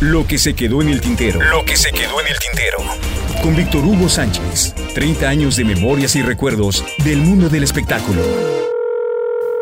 Lo que se quedó en el tintero. Lo que se quedó en el tintero. Con Víctor Hugo Sánchez. 30 años de memorias y recuerdos del mundo del espectáculo.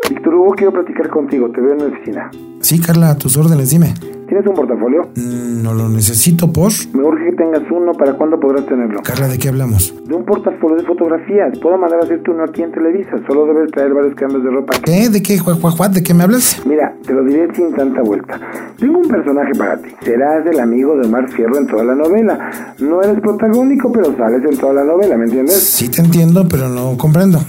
Víctor Hugo, quiero platicar contigo. Te veo en la oficina. Sí, Carla, a tus órdenes, dime. ¿Tienes un portafolio? Mm, no lo necesito, por. Me urge que tengas uno. ¿Para cuándo podrás tenerlo? Carla, ¿de qué hablamos? De un portafolio de fotografías. Puedo mandar a hacerte uno aquí en Televisa. Solo debes traer varios cambios de ropa. ¿Qué? ¿De qué, juaj, juaj? ¿De qué me hablas? Mira, te lo diré sin tanta vuelta. Tengo un personaje para ti. Serás el amigo de Omar Fierro en toda la novela. No eres protagónico, pero sales en toda la novela, ¿me entiendes? Sí te entiendo, pero no comprendo.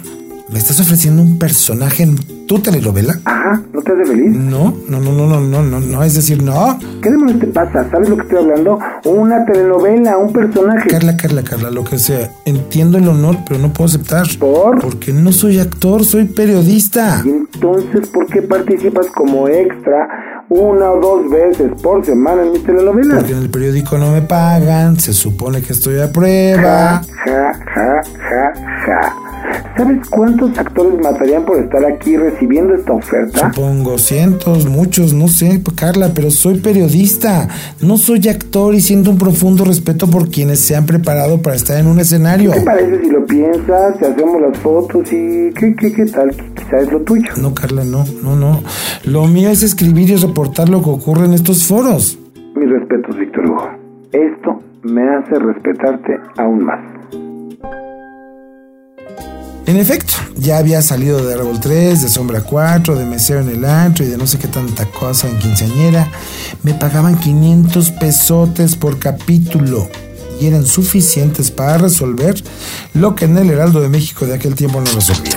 ¿Me estás ofreciendo un personaje en tu telenovela? Ajá, ¿no te hace feliz? No, no, no, no, no, no, no, no, es decir, no. ¿Qué demonios te pasa? ¿Sabes lo que estoy hablando? Una telenovela, un personaje. Carla, Carla, Carla, lo que sea. Entiendo el honor, pero no puedo aceptar. ¿Por? Porque no soy actor, soy periodista. ¿Y entonces por qué participas como extra una o dos veces por semana en mis telenovelas? Porque en el periódico no me pagan, se supone que estoy a prueba. Ja, ja, ja, ja, ja. ¿Sabes cuántos actores matarían por estar aquí recibiendo esta oferta? Supongo cientos, muchos, no sé, Carla, pero soy periodista. No soy actor y siento un profundo respeto por quienes se han preparado para estar en un escenario. ¿Qué te parece si lo piensas, si hacemos las fotos y qué, qué, qué tal? Quizá es lo tuyo. No, Carla, no, no, no. Lo mío es escribir y reportar lo que ocurre en estos foros. Mis respetos, Víctor Hugo. Esto me hace respetarte aún más. En efecto, ya había salido de Árbol 3, de Sombra 4, de Mesero en el Antro y de no sé qué tanta cosa en quinceañera. Me pagaban 500 pesotes por capítulo y eran suficientes para resolver lo que en el Heraldo de México de aquel tiempo no resolvía.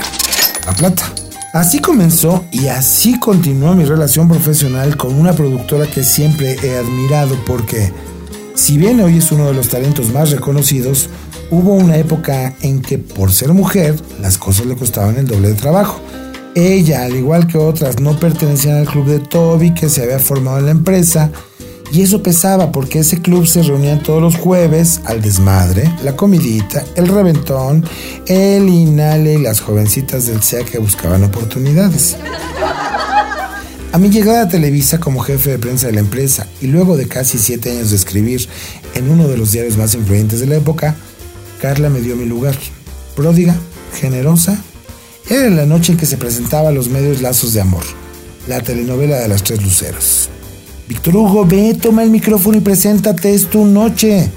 La plata. Así comenzó y así continuó mi relación profesional con una productora que siempre he admirado porque, si bien hoy es uno de los talentos más reconocidos, hubo una época en que por ser mujer las cosas le costaban el doble de trabajo. Ella, al igual que otras, no pertenecían al club de Toby que se había formado en la empresa y eso pesaba porque ese club se reunía todos los jueves al desmadre, la comidita, el reventón, el inhale y las jovencitas del SEA que buscaban oportunidades. A mi llegada a Televisa como jefe de prensa de la empresa y luego de casi siete años de escribir en uno de los diarios más influyentes de la época, Carla me dio mi lugar. Pródiga, generosa. Era la noche en que se presentaba a los medios Lazos de Amor, la telenovela de las tres luceros. Víctor Hugo, ve, toma el micrófono y preséntate, es tu noche.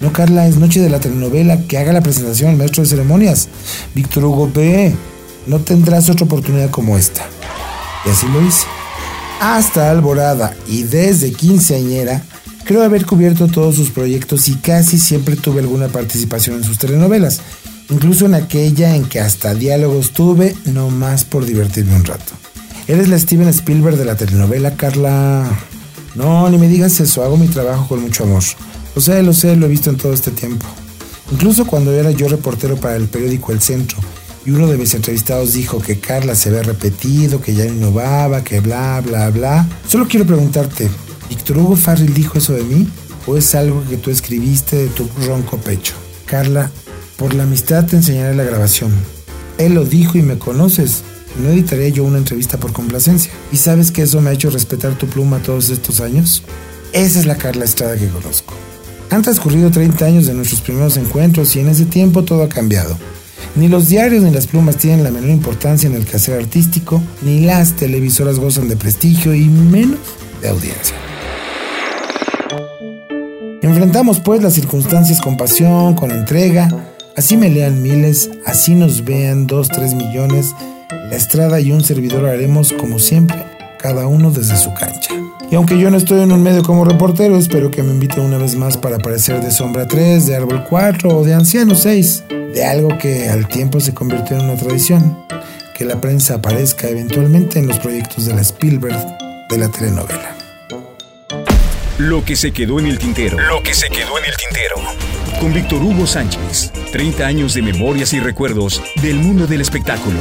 No, Carla, es noche de la telenovela, que haga la presentación el maestro de ceremonias. Víctor Hugo, ve, no tendrás otra oportunidad como esta. Y así lo hice. Hasta Alborada y desde quinceañera, creo haber cubierto todos sus proyectos y casi siempre tuve alguna participación en sus telenovelas. Incluso en aquella en que hasta diálogos tuve, no más por divertirme un rato. Eres la Steven Spielberg de la telenovela, Carla. No, ni me digas eso, hago mi trabajo con mucho amor. Lo sé, lo sé, lo he visto en todo este tiempo. Incluso cuando era yo reportero para el periódico El Centro y uno de mis entrevistados dijo que Carla se había repetido, que ya no innovaba, que bla, bla, bla. Solo quiero preguntarte, ¿Víctor Hugo Farrell dijo eso de mí? ¿O es algo que tú escribiste de tu ronco pecho? Carla, por la amistad te enseñaré la grabación. Él lo dijo y me conoces. No editaré yo una entrevista por complacencia. ¿Y sabes que eso me ha hecho respetar tu pluma todos estos años? Esa es la Carla Estrada que conozco. Han transcurrido 30 años de nuestros primeros encuentros y en ese tiempo todo ha cambiado. Ni los diarios ni las plumas tienen la menor importancia en el quehacer artístico, ni las televisoras gozan de prestigio y menos de audiencia. Enfrentamos pues las circunstancias con pasión, con entrega, así me lean miles, así nos vean dos, tres millones, la estrada y un servidor haremos como siempre, cada uno desde su cancha. Y aunque yo no estoy en un medio como reportero, espero que me inviten una vez más para aparecer de Sombra 3, de Árbol 4 o de Anciano 6, de algo que al tiempo se convirtió en una tradición, que la prensa aparezca eventualmente en los proyectos de la Spielberg de la telenovela. Lo que se quedó en el tintero. Lo que se quedó en el tintero. Con Víctor Hugo Sánchez. 30 años de memorias y recuerdos del mundo del espectáculo.